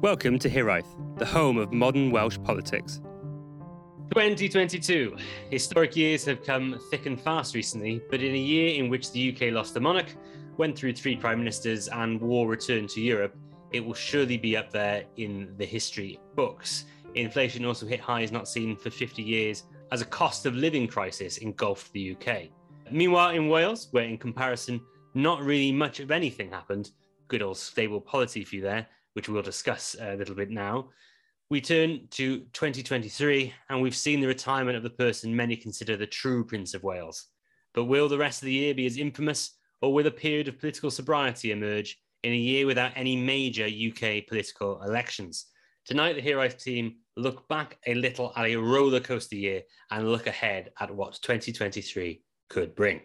Welcome to Hiraeth, the home of modern Welsh politics. 2022. Historic years have come thick and fast recently, but in a year in which the UK lost a monarch, went through three prime ministers, and war returned to Europe, it will surely be up there in the history books. Inflation also hit highs not seen for 50 years as a cost of living crisis engulfed the UK. Meanwhile, in Wales, where in comparison, not really much of anything happened, good old stable polity for you there, which we'll discuss a little bit now. We turn to 2023, and we've seen the retirement of the person many consider the true Prince of Wales. But will the rest of the year be as infamous, or will a period of political sobriety emerge in a year without any major UK political elections? Tonight, the Hiraeth team look back a little at a roller coaster year and look ahead at what 2023 could bring.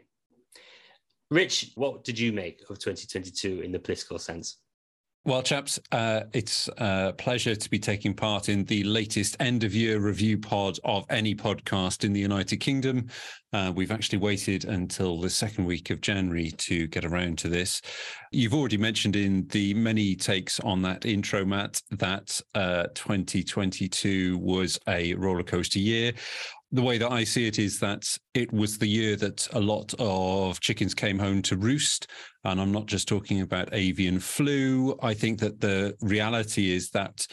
Rich, what did you make of 2022 in the political sense? Well, chaps, uh, it's a pleasure to be taking part in the latest end of year review pod of any podcast in the United Kingdom. Uh, we've actually waited until the second week of January to get around to this. You've already mentioned in the many takes on that intro, Matt, that uh, 2022 was a rollercoaster year the way that I see it is that it was the year that a lot of chickens came home to roost. And I'm not just talking about avian flu. I think that the reality is that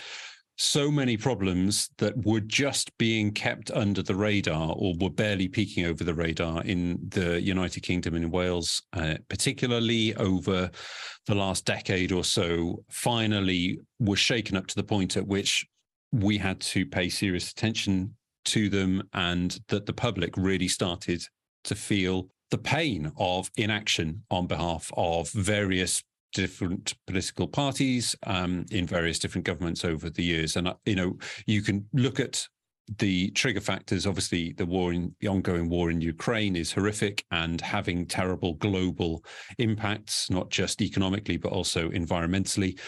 so many problems that were just being kept under the radar or were barely peeking over the radar in the United Kingdom and Wales, uh, particularly over the last decade or so, finally were shaken up to the point at which we had to pay serious attention to them and that the public really started to feel the pain of inaction on behalf of various different political parties um, in various different governments over the years. And, uh, you know, you can look at the trigger factors. Obviously, the war in the ongoing war in Ukraine is horrific and having terrible global impacts, not just economically, but also environmentally.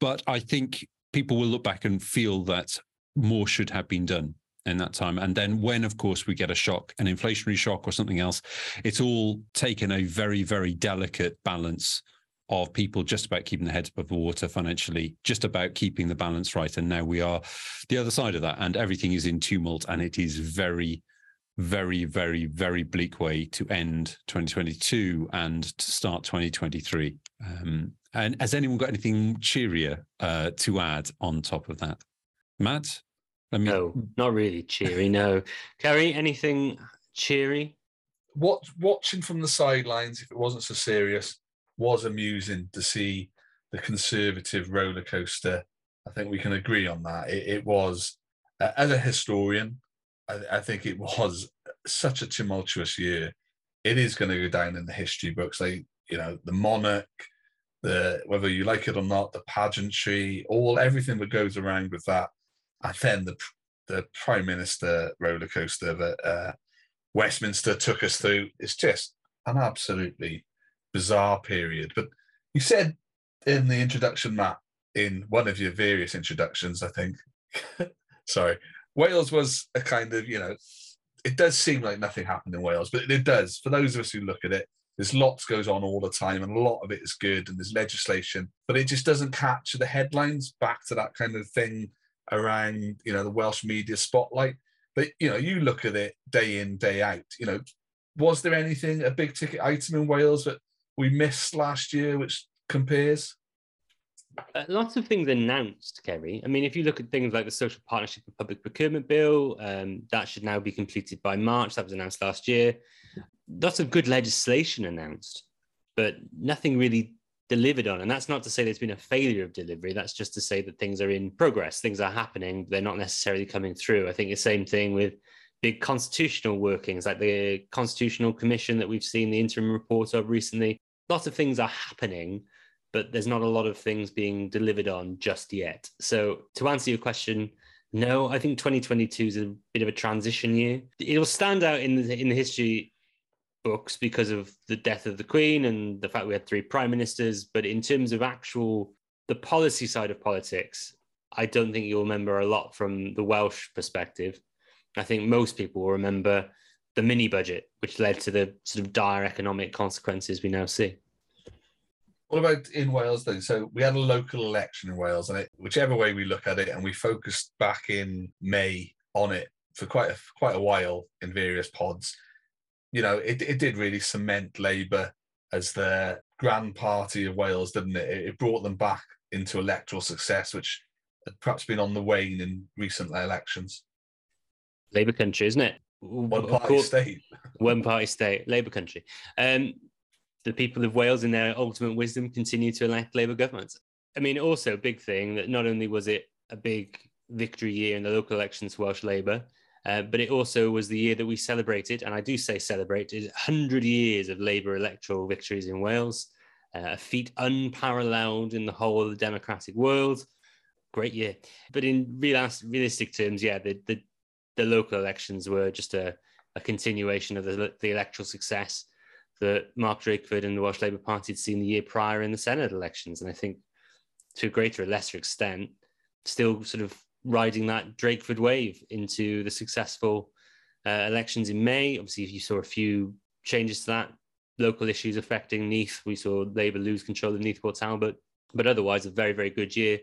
But I think people will look back and feel that more should have been done in that time. And then when, of course, we get a shock, an inflationary shock or something else, it's all taken a very, very delicate balance of people just about keeping the heads above water financially, just about keeping the balance right. And now we are the other side of that, and everything is in tumult, and it is very, very, very, very bleak way to end 2022 and to start 2023. Um, and has anyone got anything cheerier uh, to add on top of that? Matt? I mean, no, not really cheery. No, Kerry, anything cheery? What watching from the sidelines, if it wasn't so serious, was amusing to see the conservative roller coaster. I think we can agree on that. It, it was, uh, as a historian, I, I think it was such a tumultuous year. It is going to go down in the history books. Like you know, the monarch, the whether you like it or not, the pageantry, all everything that goes around with that and then the the prime minister roller coaster that uh, Westminster took us through is just an absolutely bizarre period. But you said in the introduction, Matt, in one of your various introductions, I think, sorry, Wales was a kind of, you know, it does seem like nothing happened in Wales, but it does. For those of us who look at it, there's lots goes on all the time, and a lot of it is good, and there's legislation, but it just doesn't capture the headlines back to that kind of thing around you know the Welsh media spotlight. But you know, you look at it day in day out. You know, was there anything a big ticket item in Wales that we missed last year, which compares? Uh, lots of things announced, Kerry. I mean, if you look at things like the Social Partnership and Public Procurement Bill, um, that should now be completed by March. That was announced last year. Lots of good legislation announced, but nothing really delivered on. And that's not to say there's been a failure of delivery. That's just to say that things are in progress, things are happening, they're not necessarily coming through. I think the same thing with big constitutional workings, like the Constitutional Commission that we've seen the interim report of recently. Lots of things are happening, but there's not a lot of things being delivered on just yet. So to answer your question, no, I think 2022 is a bit of a transition year. It'll stand out in the in the history books because of the death of the Queen and the fact we had three prime ministers. But in terms of actual the policy side of politics, I don't think you'll remember a lot from the Welsh perspective. I think most people will remember the mini budget, which led to the sort of dire economic consequences we now see. What about in Wales though? So we had a local election in Wales, and it, whichever way we look at it, and we focused back in May on it for quite a quite a while in various pods. You know, it, it did really cement Labour as the grand party of Wales, didn't it? It brought them back into electoral success, which had perhaps been on the wane in recent elections. Labour country, isn't it? One party state. One party state, Labour country. Um, the people of Wales, in their ultimate wisdom, continue to elect Labour governments. I mean, also a big thing that not only was it a big victory year in the local elections for Welsh Labour, uh, but it also was the year that we celebrated, and I do say celebrated, 100 years of Labour electoral victories in Wales, uh, a feat unparalleled in the whole of the democratic world. Great year. But in real, realistic terms, yeah, the, the, the local elections were just a, a continuation of the, the electoral success that Mark Drakeford and the Welsh Labour Party had seen the year prior in the Senedd elections. And I think to a greater or lesser extent, still sort of riding that Drakeford wave into the successful uh, elections in May. Obviously, you saw a few changes to that, local issues affecting Neath. We saw Labour lose control of Neath Port Talbot, but otherwise a very, very good year,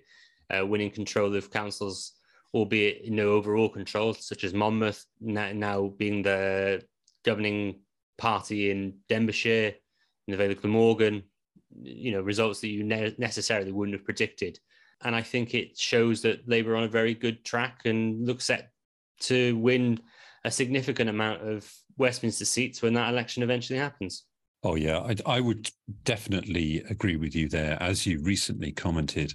uh, winning control of councils, albeit no overall control, such as Monmouth now, now being the governing party in Denbighshire, in the Vale of Glamorgan, you know, results that you ne- necessarily wouldn't have predicted. And I think it shows that Labour are on a very good track and look set to win a significant amount of Westminster seats when that election eventually happens. Oh, yeah, I, I would definitely agree with you there. As you recently commented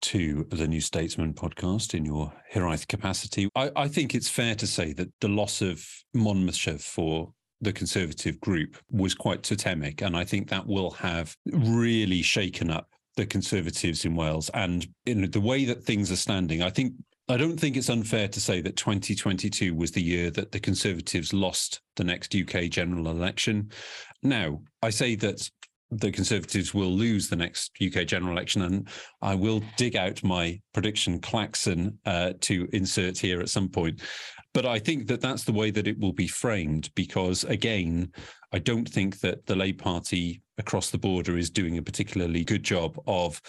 to the New Statesman podcast in your Hiraeth capacity, I, I think it's fair to say that the loss of Monmouthshire for the Conservative group was quite totemic. And I think that will have really shaken up the Conservatives in Wales. And in the way that things are standing, I think I don't think it's unfair to say that 2022 was the year that the Conservatives lost the next UK general election. Now, I say that the Conservatives will lose the next UK general election, and I will dig out my prediction klaxon uh, to insert here at some point. But I think that that's the way that it will be framed because, again, I don't think that the Labour Party across the border is doing a particularly good job of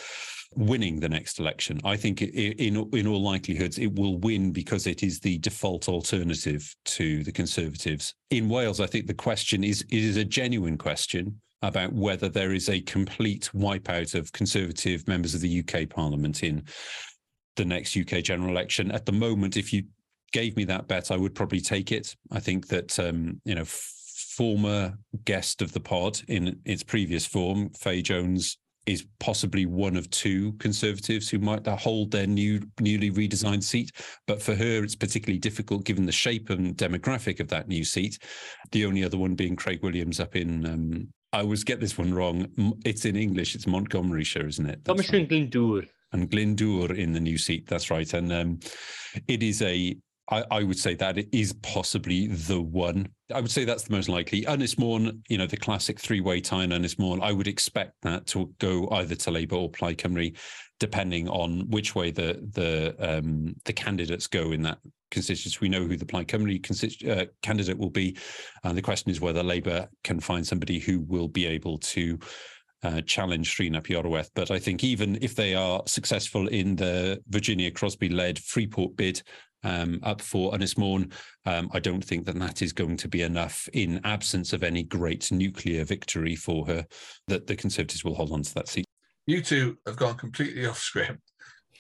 winning the next election. I think in in all likelihoods it will win because it is the default alternative to the Conservatives. In Wales, I think the question is is a genuine question about whether there is a complete wipeout of Conservative members of the UK Parliament in the next UK general election. At the moment, if you gave me that bet, I would probably take it. I think that um, you know, former guest of the pod in its previous form, Fay Jones, is possibly one of two conservatives who might hold their new newly redesigned seat. But for her, it's particularly difficult given the shape and demographic of that new seat. The only other one being Craig Williams up in. Um, I always get this one wrong. It's in English. It's Montgomeryshire, isn't it? Montgomeryshire and Glyndŵr. And Glyndŵr in the new seat. That's right. And um, it is a I, I, would say that it is possibly the one. I would say that's the most likely. Ynys Môn, you know, the classic three-way tie in Môn, I would expect that to go either to Labour or Plaid Cymru, depending on which way the the um, the candidates go in that constituency. We know who the Plaid Cymru uh, candidate will be, and the question is whether Labour can find somebody who will be able to uh, challenge Rhun ap Iorwerth. But I think even if they are successful in the Virginia Crosbie led Freeport bid, um, up for Ynys Môn. Um, I don't think that that is going to be enough in absence of any great nuclear victory for her that the Conservatives will hold on to that seat. You two have gone completely off script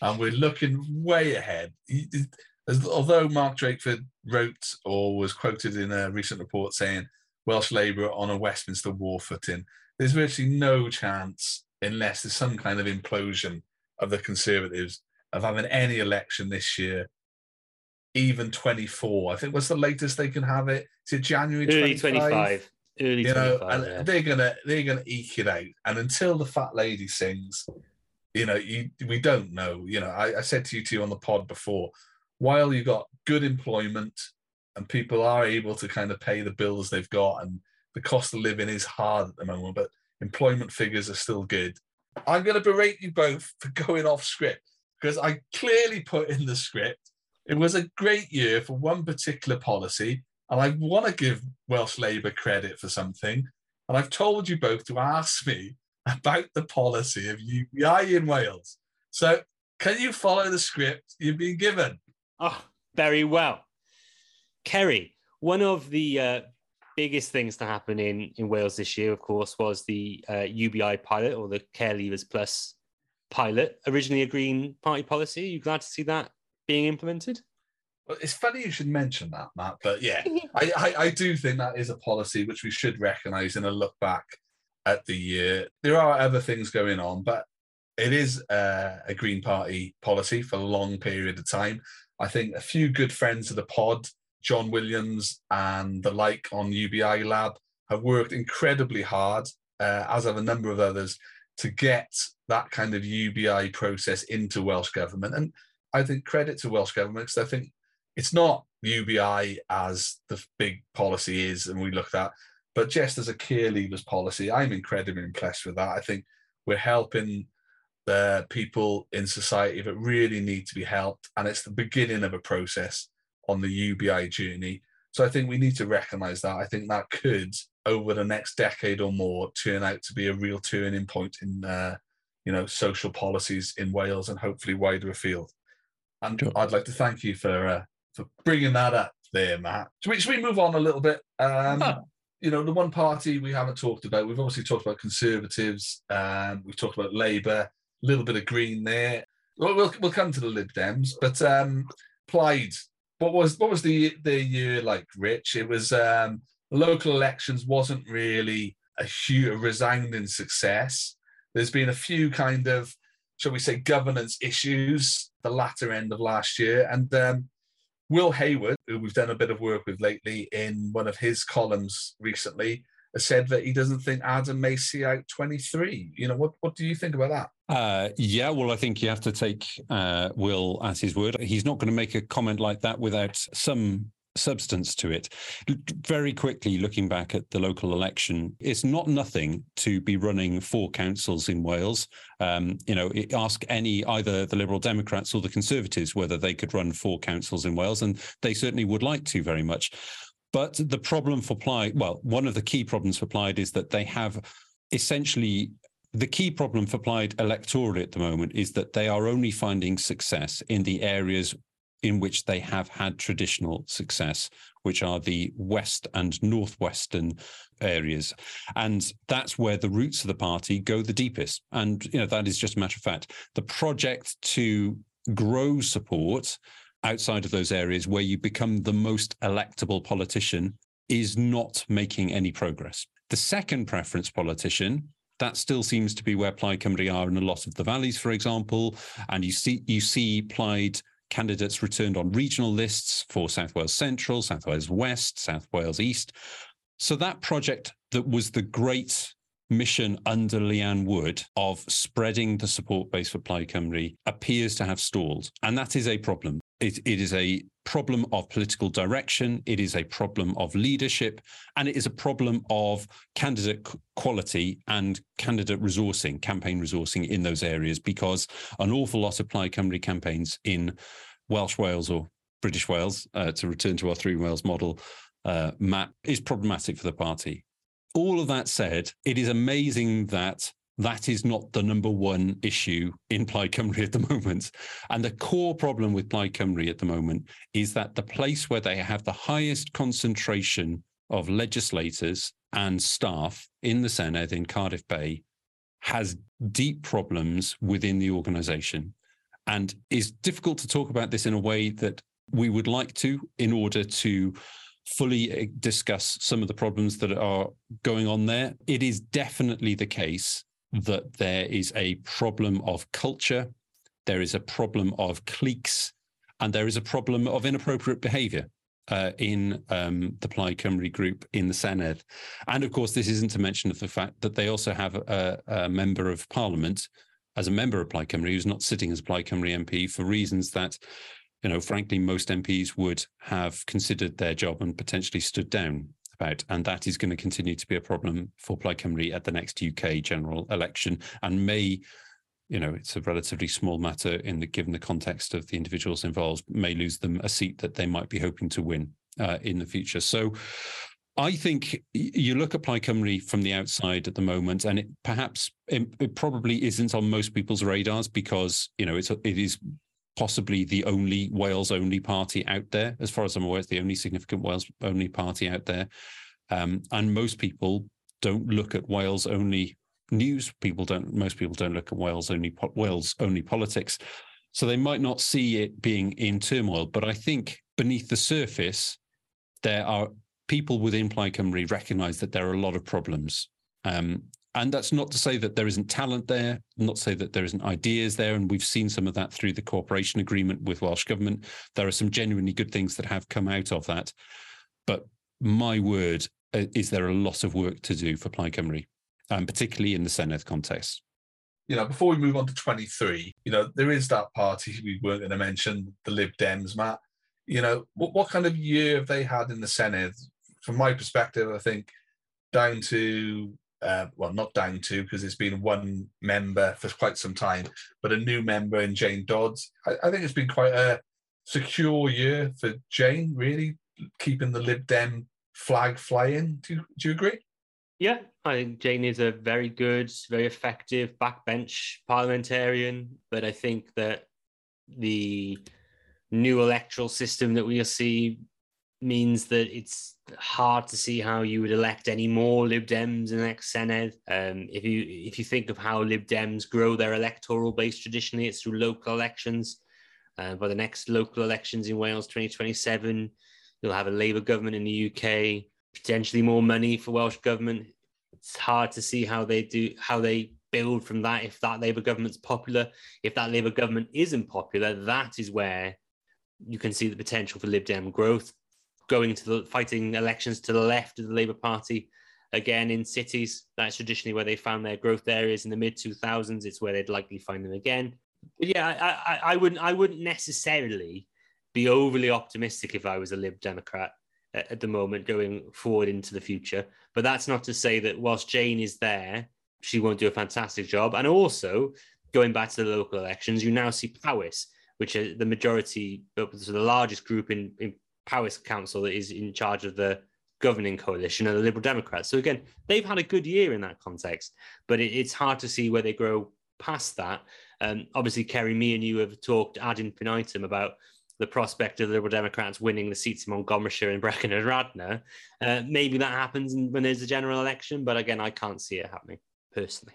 and we're looking way ahead. As, although Mark Drakeford wrote or was quoted in a recent report saying Welsh Labour on a Westminster war footing, there's virtually no chance, unless there's some kind of implosion of the Conservatives, of having any election this year even 24. I think what's the latest they can have it? Is it January 25? Early 25. Early you know, and yeah. they're gonna they're gonna eke it out. And until the fat lady sings, you know, you we don't know. You know, I, I said to you two on the pod before, while you got good employment and people are able to kind of pay the bills they've got, and the cost of living is hard at the moment, but employment figures are still good. I'm going to berate you both for going off script because I clearly put in the script it was a great year for one particular policy, and I want to give Welsh Labour credit for something. And I've told you both to ask me about the policy of UBI in Wales. So, can you follow the script you've been given? Oh, very well. Kerry, one of the uh, biggest things to happen in, in Wales this year, of course, was the uh, UBI pilot or the Care Leavers Plus pilot, originally a Green Party policy. Are you glad to see that being implemented? Well, it's funny you should mention that, Matt. But yeah, I, I, I do think that is a policy which we should recognise in a look back at the year. There are other things going on, but it is uh, a Green Party policy for a long period of time. I think a few good friends of the pod, John Williams and the like on UBI Lab, have worked incredibly hard, uh, as have a number of others, to get that kind of UBI process into Welsh Government. And I think credit to Welsh Government because I think it's not UBI as the big policy is, and we look at, but just as a care leavers policy, I'm incredibly impressed with that. I think we're helping the people in society that really need to be helped, and it's the beginning of a process on the UBI journey. So I think we need to recognise that. I think that could, over the next decade or more, turn out to be a real turning point in, uh, you know, social policies in Wales and hopefully wider afield. And sure. I'd like to thank you for uh, for bringing that up there, Matt. Should we, should we move on a little bit? Um, huh. You know, the one party we haven't talked about, we've obviously talked about Conservatives, um, we've talked about Labour, a little bit of Green there. Well, we'll, we'll come to the Lib Dems, but um, Plaid, what was what was the the year like, Rich? It was um, local elections wasn't really a huge, a resounding success. There's been a few kind of, shall we say, governance issues the latter end of last year, and um, Will Hayward, who we've done a bit of work with lately in one of his columns recently, has said that he doesn't think Adam may see out 23. You know, what, what do you think about that? Uh, yeah, well, I think you have to take uh, Will at his word. He's not going to make a comment like that without some substance to it. Very quickly, looking back at the local election, it's not nothing to be running four councils in Wales. Um, you know, ask any either the Liberal Democrats or the Conservatives whether they could run four councils in Wales, and they certainly would like to very much. But the problem for Plaid, well, one of the key problems for Plaid is that they have essentially the key problem for Plaid electorally at the moment is that they are only finding success in the areas in which they have had traditional success, which are the west and northwestern areas. And that's where the roots of the party go the deepest. And you know, that is just a matter of fact. The project to grow support outside of those areas where you become the most electable politician is not making any progress. The second preference politician that still seems to be where Plaid Cymru are in a lot of the valleys, for example. And you see you see Plaid candidates returned on regional lists for South Wales Central, South Wales West, South Wales East. So that project that was the great mission under Leanne Wood of spreading the support base for Plaid Cymru appears to have stalled. And that is a problem. It, it is a problem of political direction. It is a problem of leadership. And it is a problem of candidate quality and candidate resourcing, campaign resourcing in those areas, because an awful lot of Plaid Cymru campaigns in Welsh Wales or British Wales, uh, to return to our three Wales model uh, map, is problematic for the party. All of that said, it is amazing that that is not the number one issue in Plaid Cymru at the moment. And the core problem with Plaid Cymru at the moment is that the place where they have the highest concentration of legislators and staff in the Senedd in Cardiff Bay has deep problems within the organization and is difficult to talk about this in a way that we would like to in order to fully eh, discuss some of the problems that are going on there. It is definitely the case that there is a problem of culture, there is a problem of cliques, and there is a problem of inappropriate behavior. Uh, in um, the Plaid Cymru group in the Senedd. And of course, this isn't to mention of the fact that they also have a, a member of parliament as a member of Plaid Cymru who's not sitting as a Plaid Cymru MP for reasons that, you know, frankly, most MPs would have considered their job and potentially stood down about, and that is going to continue to be a problem for Plaid Cymru at the next UK general election, and may, you know, it's a relatively small matter in the given the context of the individuals involved, may lose them a seat that they might be hoping to win uh, in the future. So. I think you look at Plaid Cymru from the outside at the moment, and it perhaps it, it, probably isn't on most people's radars because you know it's it is possibly the only Wales only party out there, as far as I'm aware, it's the only significant Wales only party out there, um, and most people don't look at Wales only news. People don't. Most people don't look at Wales only Wales only politics, so they might not see it being in turmoil. But I think beneath the surface, there are people within Plaid Cymru recognise that there are a lot of problems. Um, and that's not to say that there isn't talent there, not to say that there isn't ideas there. And we've seen some of that through the cooperation agreement with Welsh Government. There are some genuinely good things that have come out of that. But my word, uh, is there a lot of work to do for Plaid Cymru, um, particularly in the Senedd context? You know, before we move on to 23, you know, there is that party we weren't going to mention, the Lib Dems, Matt. You know, what, what kind of year have they had in the Senedd from my perspective, I think down to uh, well, not down to because it's been one member for quite some time, but a new member in Jane Dodds. I, I think it's been quite a secure year for Jane, really keeping the Lib Dem flag flying. Do you, do you agree? Yeah, I think Jane is a very good, very effective backbench parliamentarian, but I think that the new electoral system that we'll see means that it's hard to see how you would elect any more Lib Dems in the next Senedd. Um, if you if you think of how Lib Dems grow their electoral base traditionally, it's through local elections. Uh, by the next local elections in Wales 2027, you'll have a Labour government in the UK, potentially more money for Welsh government. It's hard to see how they do how they build from that if that Labour government's popular. If that Labour government isn't popular, that is where you can see the potential for Lib Dem growth going to the fighting elections to the left of the Labour Party again in cities. That's traditionally where they found their growth areas in the mid 2000s. It's where they'd likely find them again. But yeah, I, I, I, wouldn't I wouldn't necessarily be overly optimistic if I was a Lib Democrat at, at the moment going forward into the future. But that's not to say that whilst Jane is there, she won't do a fantastic job. And also, going back to the local elections, you now see Powys, which are the majority, so the largest group in, in Powys Council that is in charge of the governing coalition and the Liberal Democrats. So again, they've had a good year in that context, but it, it's hard to see where they grow past that. Um, obviously, Kerry, me and you have talked ad infinitum about the prospect of the Liberal Democrats winning the seats in Montgomeryshire and Brecon and Radnor. Uh, maybe that happens when there's a general election, but again, I can't see it happening personally.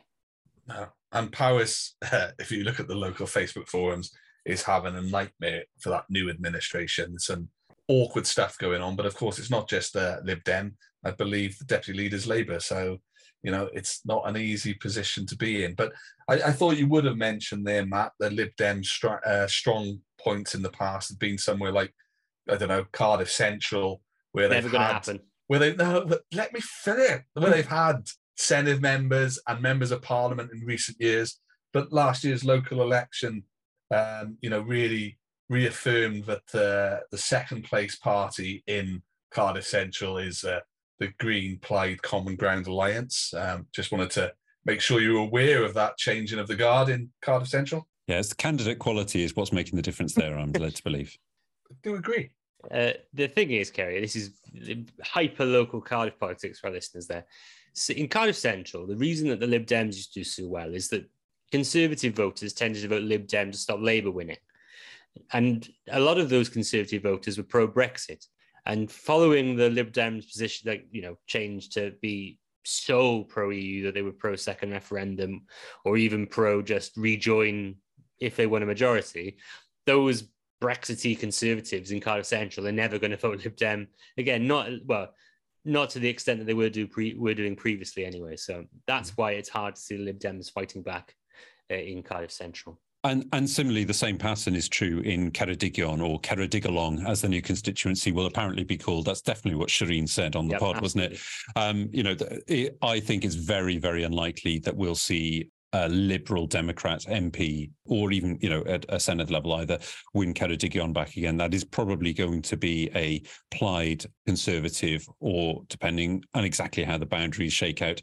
No. And Powys, uh, if you look at the local Facebook forums, is having a nightmare for that new administration. Some awkward stuff going on. But of course, it's not just uh, Lib Dem. I believe the deputy leader's Labour. So, you know, it's not an easy position to be in. But I, I thought you would have mentioned there, Matt, the Lib Dem str- uh, strong points in the past have been somewhere like, I don't know, Cardiff Central, where they've Never had, happen. Where they no, let me finish. Where they've had Senedd members and members of Parliament in recent years, but last year's local election, um, you know, really reaffirmed that uh, the second place party in Cardiff Central is uh, the Green Plaid Common Ground Alliance. Um, just wanted to make sure you're aware of that changing of the guard in Cardiff Central. Yes, the candidate quality is what's making the difference there, I'm led to believe. I do agree. Uh, the thing is, Kerry, this is hyper local Cardiff politics for our listeners there. So in Cardiff Central, the reason that the Lib Dems used to do so well is that Conservative voters tended to vote Lib Dem to stop Labour winning. And a lot of those conservative voters were pro Brexit. And following the Lib Dems position, like, you know, change to be so pro EU that they were pro second referendum or even pro just rejoin if they won a majority, those Brexity conservatives in Cardiff Central are never going to vote Lib Dem again. Not well, not to the extent that they were do pre, were doing previously anyway. So that's mm. why it's hard to see the Lib Dems fighting back uh, in Cardiff Central. And, and similarly, the same pattern is true in Ceredigion or Ceredigalong, as the new constituency will apparently be called. That's definitely what Shireen said on the yep, pod, absolutely. wasn't it? Um, you know, it, I think it's very, very unlikely that we'll see a Liberal Democrat MP or even, you know, at a Senedd level either win Ceredigion back again. That is probably going to be a Plaid Conservative or depending on exactly how the boundaries shake out,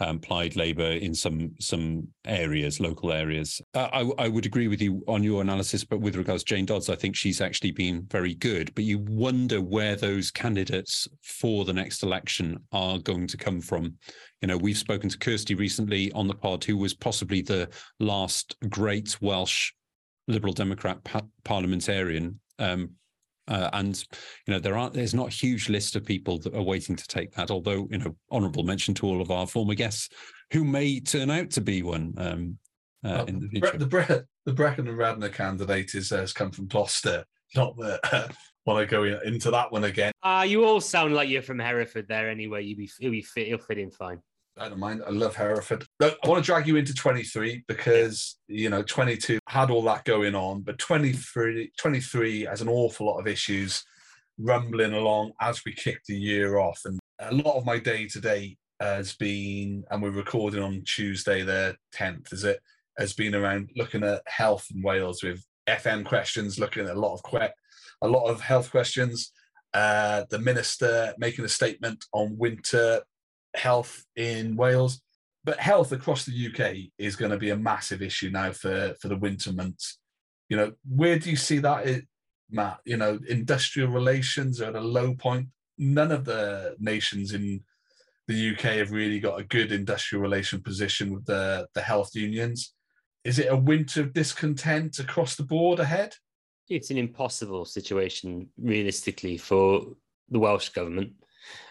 um, Plaid Labour in some some areas, local areas. Uh, I, I would agree with you on your analysis, but with regards to Jane Dodds, I think she's actually been very good. But you wonder where those candidates for the next election are going to come from. You know, we've spoken to Kirsty recently on the pod, who was possibly the last great Welsh Liberal Democrat pa- parliamentarian. Um, uh, and you know there aren't there's not a huge list of people that are waiting to take that. Although you know, honourable mention to all of our former guests who may turn out to be one um, uh, in the future. The, Bre- the Brecon and Radnor candidate is uh, has come from Gloucester. Not that uh, want to go in, into that one again. Ah, you all sound like you're from Hereford there anyway. You be you'll be fit, you'll fit in fine. I don't mind. I love Hereford. Look, I want to drag you into 23 because, you know, 22 had all that going on, but 23, 23 has an awful lot of issues rumbling along as we kick the year off. And a lot of my day today has been, and we're recording on Tuesday, the 10th, is it? Has been around looking at health in Wales with FM questions, looking at a lot of que- a lot of health questions. Uh, the minister making a statement on winter health in Wales. But health across the UK is going to be a massive issue now for, for the winter months. You know, where do you see that, Matt? You know, industrial relations are at a low point. None of the nations in the UK have really got a good industrial relation position with the, the health unions. Is it a winter of discontent across the board ahead? It's an impossible situation, realistically, for the Welsh government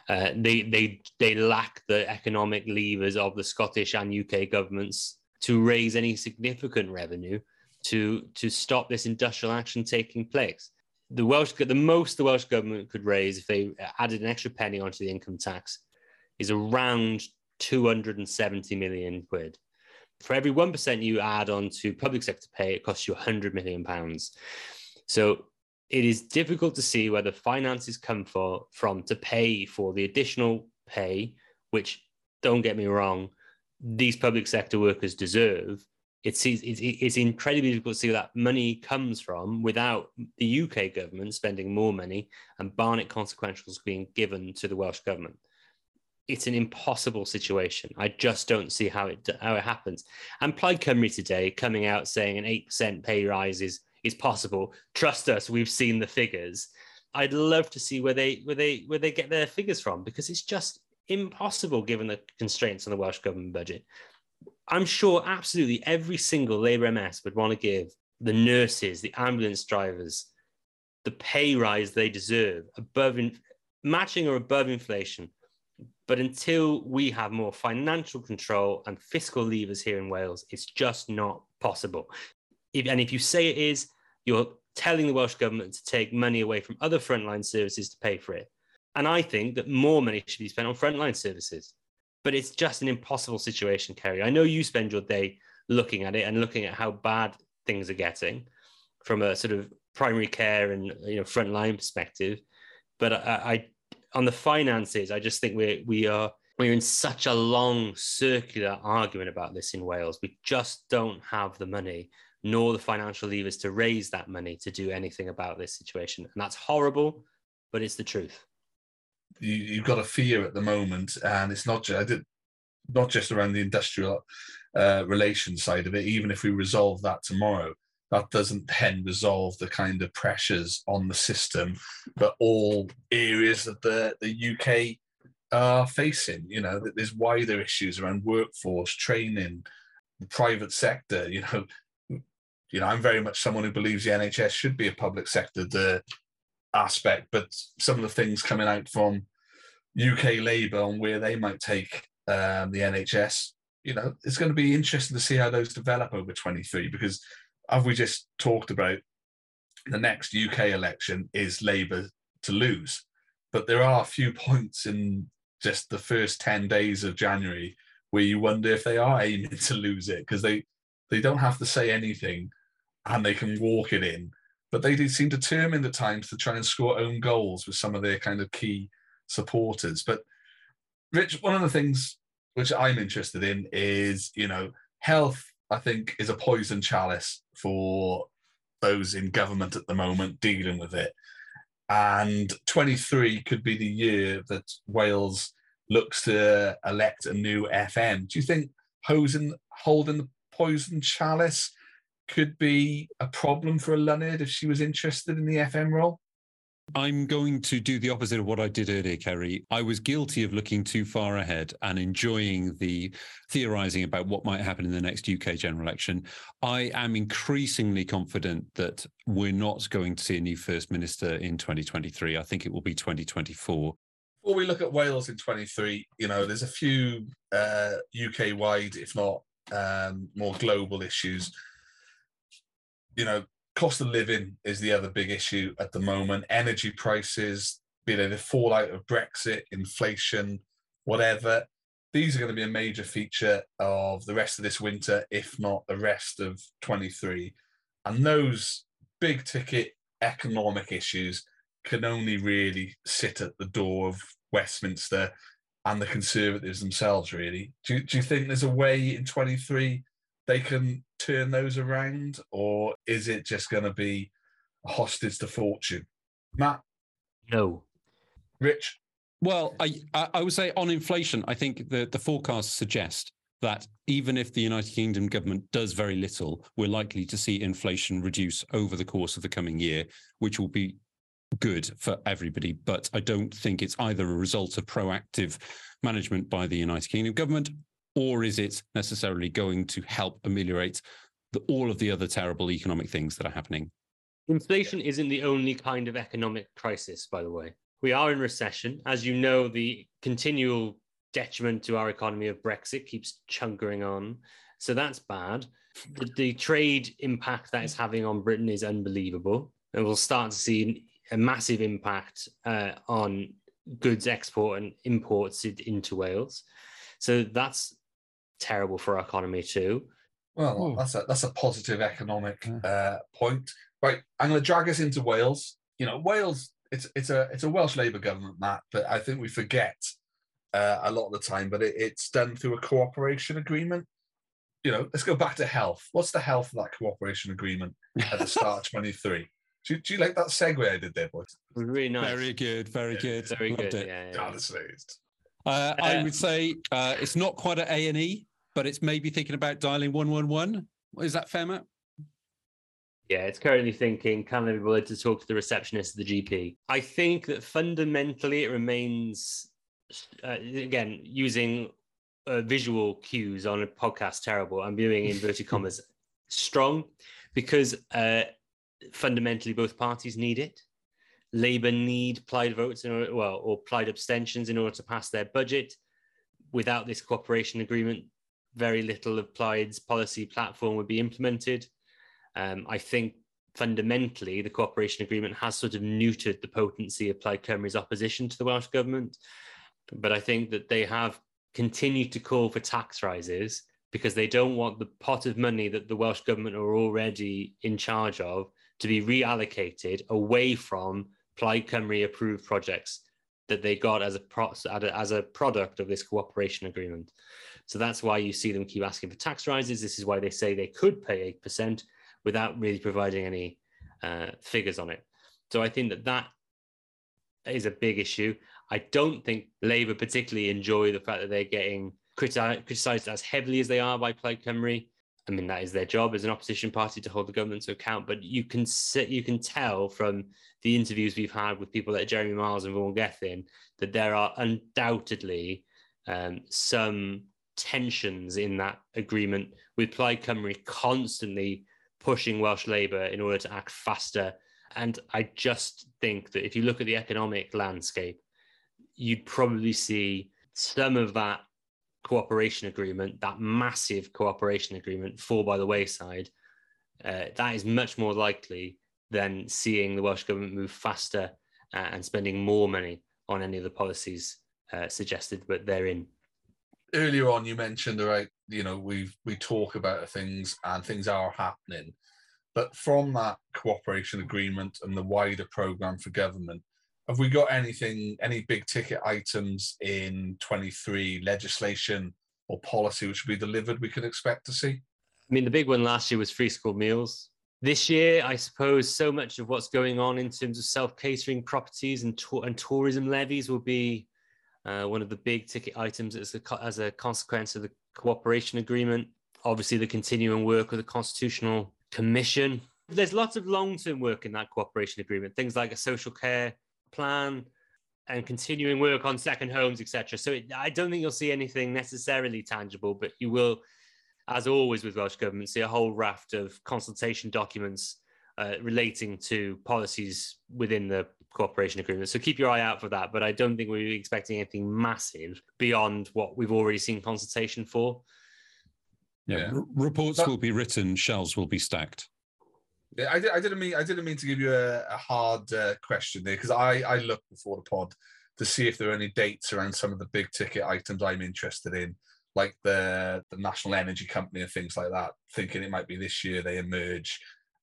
uh, they they they lack the economic levers of the Scottish and UK governments to raise any significant revenue to to stop this industrial action taking place. The Welsh the most the Welsh government could raise if they added an extra penny onto the income tax is around 270 million quid. For every 1% you add on to public sector pay, it costs you 100 million pounds. So it is difficult to see where the finances come for, from to pay for the additional pay, which, don't get me wrong, these public sector workers deserve. It's, it's, it's incredibly difficult to see where that money comes from without the UK government spending more money and Barnett consequentials being given to the Welsh government. It's an impossible situation. I just don't see how it how it happens. And Plaid Cymru today coming out saying an eight percent pay rise is is possible. Trust us, we've seen the figures. I'd love to see where they where they where they get their figures from because it's just impossible given the constraints on the Welsh government budget. I'm sure absolutely every single Labour MS would want to give the nurses, the ambulance drivers, the pay rise they deserve above in, matching or above inflation. But until we have more financial control and fiscal levers here in Wales, it's just not possible if, and if you say it is, you're telling the Welsh government to take money away from other frontline services to pay for it. And I think that more money should be spent on frontline services. But it's just an impossible situation, Kerry. I know you spend your day looking at it and looking at how bad things are getting from a sort of primary care and you know frontline perspective. But I, I on the finances, I just think we we are we're in such a long circular argument about this in Wales. We just don't have the money nor the financial levers to raise that money to do anything about this situation. And that's horrible, but it's the truth. You, have got a fear at the moment, and it's not just, not just around the industrial uh, relations side of it. Even if we resolve that tomorrow, that doesn't then resolve the kind of pressures on the system that all areas of the, the UK are facing. You know, there's wider issues around workforce, training, the private sector, you know, you know, I'm very much someone who believes the NHS should be a public sector the aspect, but some of the things coming out from UK Labour on where they might take um, the NHS, you know, it's going to be interesting to see how those develop over 23 because, as we just talked about, the next UK election is Labour to lose. But there are a few points in just the first 10 days of January where you wonder if they are aiming to lose it because they, they don't have to say anything and they can walk it in. But they do seem determined at times to try and score own goals with some of their kind of key supporters. But Rich, one of the things which I'm interested in is, you know, health, I think, is a poison chalice for those in government at the moment dealing with it. And 23 could be the year that Wales looks to elect a new FM. Do you think holding the poison chalice could be a problem for Eluned if she was interested in the FM role? I'm going to do the opposite of what I did earlier, Kerry. I was guilty of looking too far ahead and enjoying the theorizing about what might happen in the next UK general election. I am increasingly confident that we're not going to see a new First Minister in 2023. I think it will be 2024. Before we look at Wales in 23, you know, there's a few uh, UK wide, if not um, more global issues. You know, cost of living is the other big issue at the moment. Energy prices, be they the fallout of Brexit, inflation, whatever. These are going to be a major feature of the rest of this winter, if not the rest of 23. And those big ticket economic issues can only really sit at the door of Westminster and the Conservatives themselves, really. Do, do you think there's a way in 23 they can turn those around, or is it just going to be a hostage to fortune? Matt? No. Rich? Well, I, I would say on inflation, I think the, the forecasts suggest that even if the United Kingdom government does very little, we're likely to see inflation reduce over the course of the coming year, which will be good for everybody. But I don't think it's either a result of proactive management by the United Kingdom government or is it necessarily going to help ameliorate the, all of the other terrible economic things that are happening? Inflation isn't the only kind of economic crisis, by the way. We are in recession. As you know, the continual detriment to our economy of Brexit keeps chunkering on. So that's bad. The, the trade impact that is having on Britain is unbelievable. And we'll start to see a massive impact uh, on goods export and imports into Wales. So that's terrible for our economy too. Well, oh. that's a that's a positive economic uh, point. Right, I'm going to drag us into Wales. You know, Wales. It's it's a it's a Welsh Labour government, Matt, but I think we forget uh, a lot of the time. But it, it's done through a cooperation agreement. You know, let's go back to health. What's the health of that cooperation agreement at the start of 23? Do, do you like that segue I did there, boys? Really nice. Very good. Very yeah, good. Very Loved good. It. Yeah, yeah. Honestly, uh, I would say uh, it's not quite an A and E, but it's maybe thinking about dialing 111. Is that fair, Matt? Yeah, it's currently thinking, can I be bothered to talk to the receptionist of the GP? I think that fundamentally it remains, uh, again, using uh, visual cues on a podcast terrible. I'm viewing inverted commas strong because uh, fundamentally both parties need it. Labour need plaid votes, in order, well, or plaid abstentions in order to pass their budget. Without this cooperation agreement, very little of Plaid's policy platform would be implemented. Um, I think fundamentally the cooperation agreement has sort of neutered the potency of Plaid Cymru's opposition to the Welsh government. But I think that they have continued to call for tax rises because they don't want the pot of money that the Welsh government are already in charge of to be reallocated away from Plaid Cymru approved projects that they got as a, pro- as a product of this cooperation agreement. So that's why you see them keep asking for tax rises. This is why they say they could pay 8% without really providing any uh, figures on it. So I think that that is a big issue. I don't think Labour particularly enjoy the fact that they're getting criticised as heavily as they are by Plaid Cymru. I mean, that is their job as an opposition party to hold the government to account. But you can sit, you can tell from the interviews we've had with people like Jeremy Miles and Vaughan Gething that there are undoubtedly um, some tensions in that agreement with Plaid Cymru constantly pushing Welsh Labour in order to act faster. And I just think that if you look at the economic landscape, you'd probably see some of that cooperation agreement, that massive cooperation agreement, fall by the wayside. Uh, that is much more likely than seeing the Welsh government move faster uh, and spending more money on any of the policies uh, suggested, but they're in earlier on you mentioned right you know we we talk about things and things are happening but from that cooperation agreement and the wider program for government have we got anything any big ticket items in 23 legislation or policy which will be delivered we could expect to see i mean the big one last year was free school meals this year, I suppose so much of what's going on in terms of self catering properties and, to- and tourism levies will be uh, one of the big ticket items as a, as a consequence of the cooperation agreement. Obviously, the continuing work with the Constitutional Commission. There's lots of long term work in that cooperation agreement, things like a social care plan and continuing work on second homes, etc. So it, I don't think you'll see anything necessarily tangible, but you will, as always with Welsh Government, see a whole raft of consultation documents uh, relating to policies within the cooperation agreement. So keep your eye out for that. But I don't think we're expecting anything massive beyond what we've already seen consultation for. Yeah, yeah. R- reports but, will be written, shelves will be stacked. Yeah, I, I didn't mean I didn't mean to give you a, a hard uh, question there because I I looked before the pod to see if there are any dates around some of the big ticket items I'm interested in, like the the National Energy Company and things like that. Thinking it might be this year they emerge,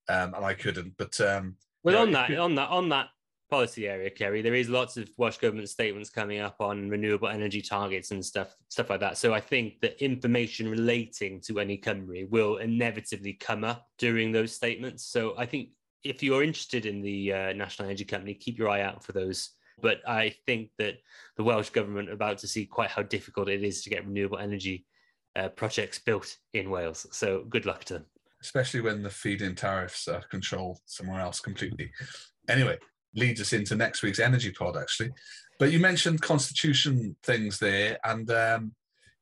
um, and I couldn't. But um, well, on that, on that, on that policy area, Kerry, there is lots of Welsh government statements coming up on renewable energy targets and stuff, stuff like that. So I think that information relating to Ynni Cymru will inevitably come up during those statements. So I think if you're interested in the uh, National Energy Company, keep your eye out for those. But I think that the Welsh government are about to see quite how difficult it is to get renewable energy uh, projects built in Wales. So good luck to them. Especially when the feed-in tariffs are controlled somewhere else completely. Anyway, leads us into next week's energy pod, actually. But you mentioned constitution things there, and um,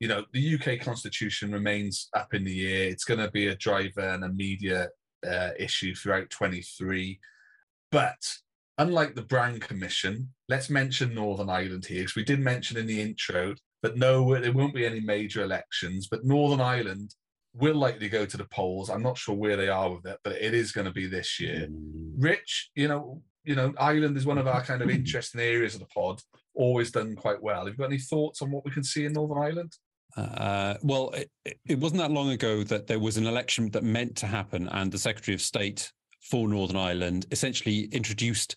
you know the UK constitution remains up in the air. It's going to be a driver and a media uh, issue throughout 23. But unlike the Brown Commission, let's mention Northern Ireland here, because we did mention in the intro that no, there won't be any major elections, but Northern Ireland will likely go to the polls. I'm not sure where they are with it, but it is going to be this year. Mm. Rich, you know, you know, Ireland is one of our kind of interesting areas of the pod. Always done quite well. Have you got any thoughts on what we can see in Northern Ireland? Uh, well, it, it, wasn't that long ago that there was an election that meant to happen, and the Secretary of State for Northern Ireland essentially introduced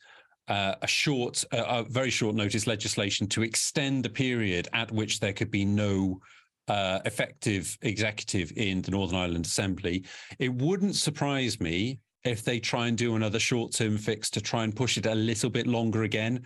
uh, a short, uh, a very short notice legislation to extend the period at which there could be no uh, effective executive in the Northern Ireland Assembly. It wouldn't surprise me if they try and do another short term fix to try and push it a little bit longer again.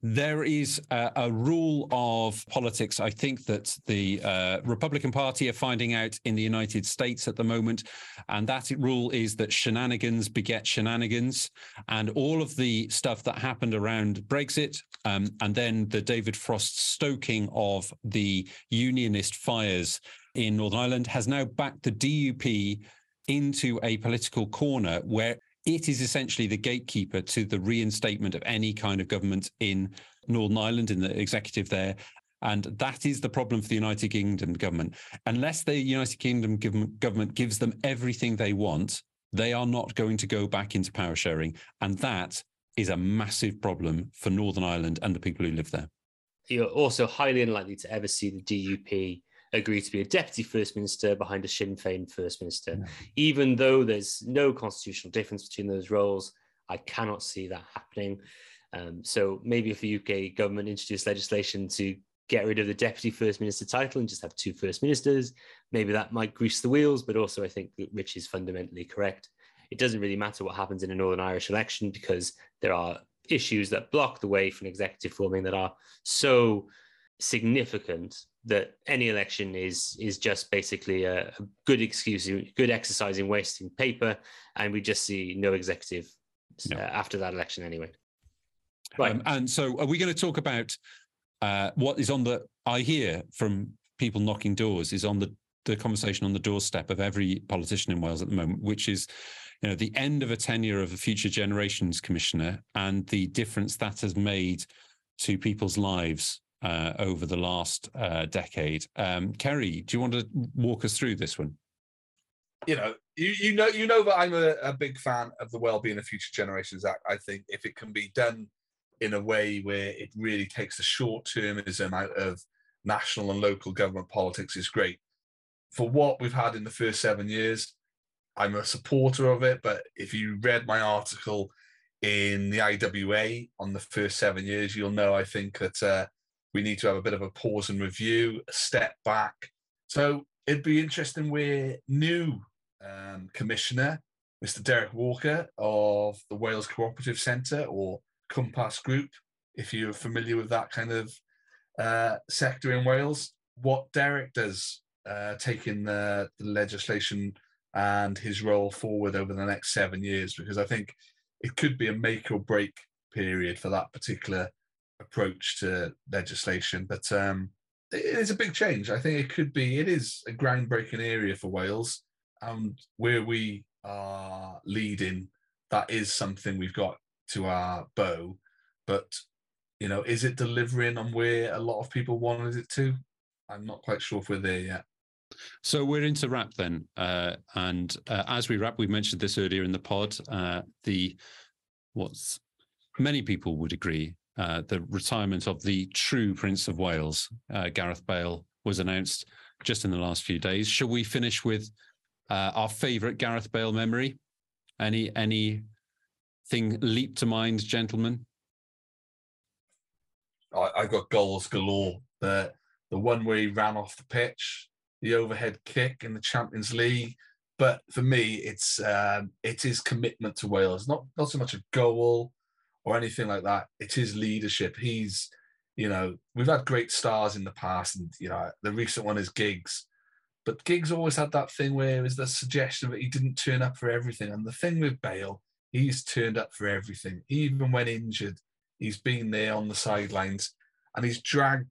There is a, a rule of politics, I think, that the uh, Republican Party are finding out in the United States at the moment. And that rule is that shenanigans beget shenanigans. And all of the stuff that happened around Brexit um, and then the David Frost stoking of the unionist fires in Northern Ireland has now backed the DUP into a political corner where it is essentially the gatekeeper to the reinstatement of any kind of government in Northern Ireland, in the executive there. And that is the problem for the United Kingdom government. Unless the United Kingdom government gives them everything they want, they are not going to go back into power sharing. And that is a massive problem for Northern Ireland and the people who live there. You're also highly unlikely to ever see the DUP agree to be a deputy first minister behind a Sinn Féin first minister. Yeah. Even though there's no constitutional difference between those roles, I cannot see that happening. Um, so maybe if the UK government introduced legislation to get rid of the deputy first minister title and just have two first ministers, maybe that might grease the wheels. But also, I think that Rich is fundamentally correct. It doesn't really matter what happens in a Northern Irish election because there are issues that block the way for an executive forming that are so significant that any election is is just basically a, a good excuse, good exercise in wasting paper, and we just see no executive uh, after that election anyway. Right. Um, and so, are we going to talk about uh, what is on the? I hear from people knocking doors is on the the conversation on the doorstep of every politician in Wales at the moment, which is you know the end of a tenure of a future generations commissioner and the difference that has made to people's lives uh, over the last uh, decade. Um, Kerry, do you want to walk us through this one? You know, you, you know, you know that I'm a, a big fan of the Wellbeing of Future Generations Act. I think if it can be done in a way where it really takes the short termism out of national and local government politics, is great. For what we've had in the first seven years, I'm a supporter of it. But if you read my article in the IWA on the first seven years, you'll know I think that uh, we need to have a bit of a pause and review, a step back. So it'd be interesting where new um, commissioner, Mr. Derek Walker of the Wales Cooperative Centre or Cwmpas Group, if you're familiar with that kind of uh, sector in Wales. What Derek does, uh, taking the, the legislation and his role forward over the next seven years, because I think it could be a make or break period for that particular approach to legislation. But um, it is a big change. I think it could be, it is a groundbreaking area for Wales. And where we are leading, that is something we've got to our bow. But, you know, is it delivering on where a lot of people wanted it to? I'm not quite sure if we're there yet. So we're into wrap then, uh, and uh, as we wrap, we mentioned this earlier in the pod. Uh, the what's many people would agree uh, the retirement of the true Prince of Wales, uh, Gareth Bale, was announced just in the last few days. Shall we finish with uh, our favourite Gareth Bale memory? Any any thing leap to mind, gentlemen? I, I got goals galore. The the one where he ran off the pitch, the overhead kick in the Champions League. But for me, it's um, it is commitment to Wales. Not not so much a goal or anything like that. It's his leadership. He's, you know, we've had great stars in the past, and you know, the recent one is Giggs. But Giggs always had that thing where it was the suggestion that he didn't turn up for everything. And the thing with Bale, he's turned up for everything. Even when injured, he's been there on the sidelines and he's dragged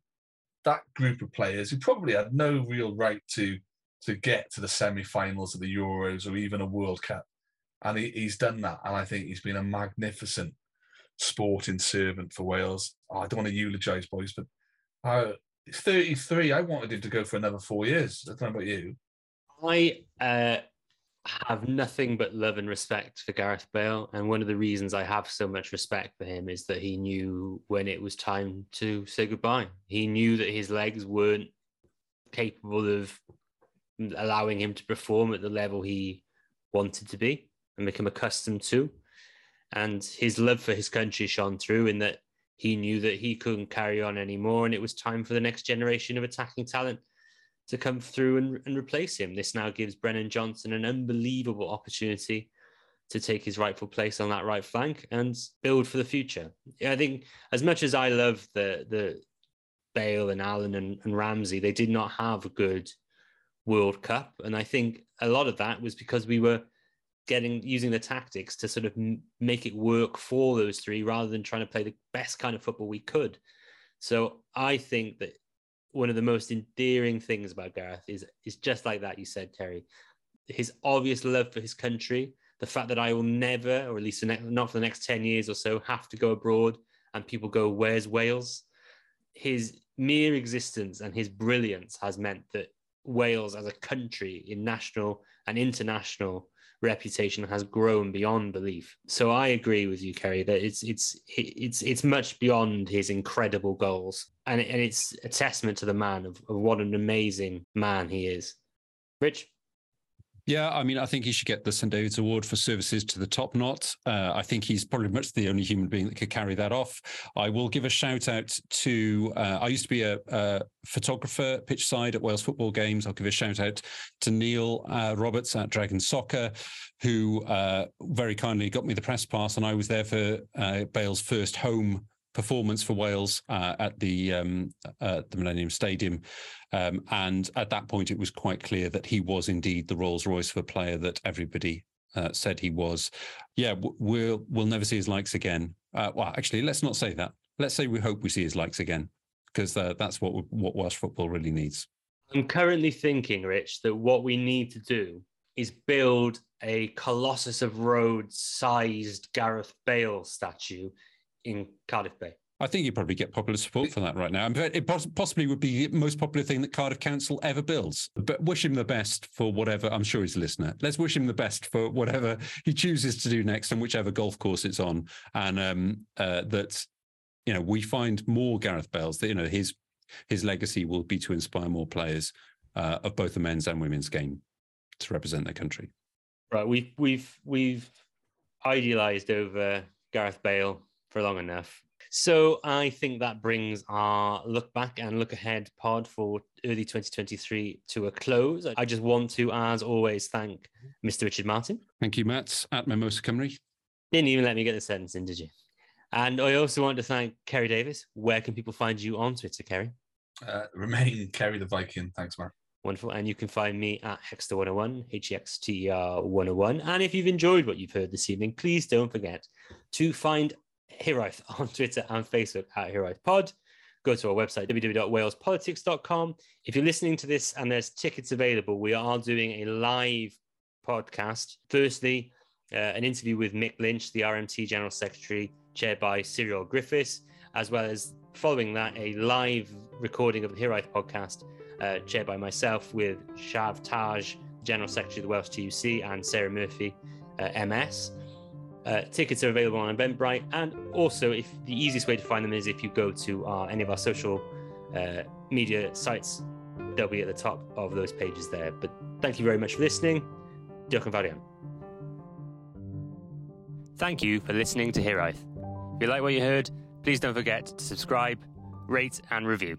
that group of players who probably had no real right to to get to the semi-finals of the Euros or even a World Cup. And he, he's done that. And I think he's been a magnificent sporting servant for Wales. Oh, I don't want to eulogise boys, but uh, 33. I wanted him to go for another four years. I don't know about you. I uh, have nothing but love and respect for Gareth Bale. And one of the reasons I have so much respect for him is that he knew when it was time to say goodbye. He knew that his legs weren't capable of allowing him to perform at the level he wanted to be and become accustomed to and his love for his country shone through in that he knew that he couldn't carry on anymore and it was time for the next generation of attacking talent to come through and, and replace him. This now gives Brennan Johnson an unbelievable opportunity to take his rightful place on that right flank and build for the future. I think as much as I love the the Bale and Allen and, and Ramsey, they did not have a good World Cup. And I think a lot of that was because we were getting using the tactics to sort of make it work for those three rather than trying to play the best kind of football we could. So I think that one of the most endearing things about Gareth is is just like that you said, Terry. His obvious love for his country, the fact that I will never, or at least not for the next 10 years or so, have to go abroad and people go, Where's Wales? His mere existence and his brilliance has meant that Wales as a country in national and international reputation has grown beyond belief. So I agree with you, Kerry, that it's it's it's it's much beyond his incredible goals, and and it's a testament to the man of, of what an amazing man he is. Rich. Yeah, I mean, I think he should get the St. David's Award for services to the top knot. Uh, I think he's probably much the only human being that could carry that off. I will give a shout out to, uh, I used to be a, a, photographer pitch side at Wales football games. I'll give a shout out to Neil uh, Roberts at Dragon Soccer, who uh, very kindly got me the press pass. And I was there for uh, Bale's first home performance for Wales uh, at the um, uh, the Millennium Stadium, um, and at that point it was quite clear that he was indeed the Rolls Royce of a player that everybody uh, said he was. Yeah, we'll we'll never see his likes again. Uh, well, actually, let's not say that. Let's say we hope we see his likes again, because uh, that's what what Welsh football really needs. I'm currently thinking, Rich, that what we need to do is build a Colossus of Rhodes sized Gareth Bale statue in Cardiff Bay. I think you probably get popular support for that right now. It possibly would be the most popular thing that Cardiff Council ever builds. But wish him the best for whatever. I'm sure he's a listener. Let's wish him the best for whatever he chooses to do next and whichever golf course it's on. And um, uh, that you know we find more Gareth Bales. That you know his his legacy will be to inspire more players uh, of both the men's and women's game to represent their country. Right. We've we've we've idealized over Gareth Bale for long enough. So I think that brings our look back and look ahead pod for early 2023 to a close. I just want to, as always, thank Mr. Richard Martin. Thank you, Matt, at Mimosa Cymru. Didn't even let me get the sentence in, did you? And I also want to thank Kerry Davis. Where can people find you on Twitter, Kerry? Uh, remain Kerry the Viking. Thanks, Mark. Wonderful. And you can find me at Hexter101, H E X T E R 101. And if you've enjoyed what you've heard this evening, please don't forget to find Hiraeth on Twitter and Facebook at Hiraeth Pod. Go to our website, www.walespolitics.com. If you're listening to this and there's tickets available, we are doing a live podcast. Firstly, uh, an interview with Mick Lynch, the RMT General Secretary, chaired by Cyril Griffiths, as well as following that, a live recording of the Hiraeth podcast, uh, chaired by myself with Shav Taj, General Secretary of the Welsh TUC, and Sarah Murphy, uh, MS. Uh, tickets are available on Eventbrite, and also, if the easiest way to find them is if you go to our, any of our social uh, media sites, they'll be at the top of those pages there. But thank you very much for listening. Fawr iawn. Thank you for listening to Hiraeth. If you like what you heard, please don't forget to subscribe, rate, and review.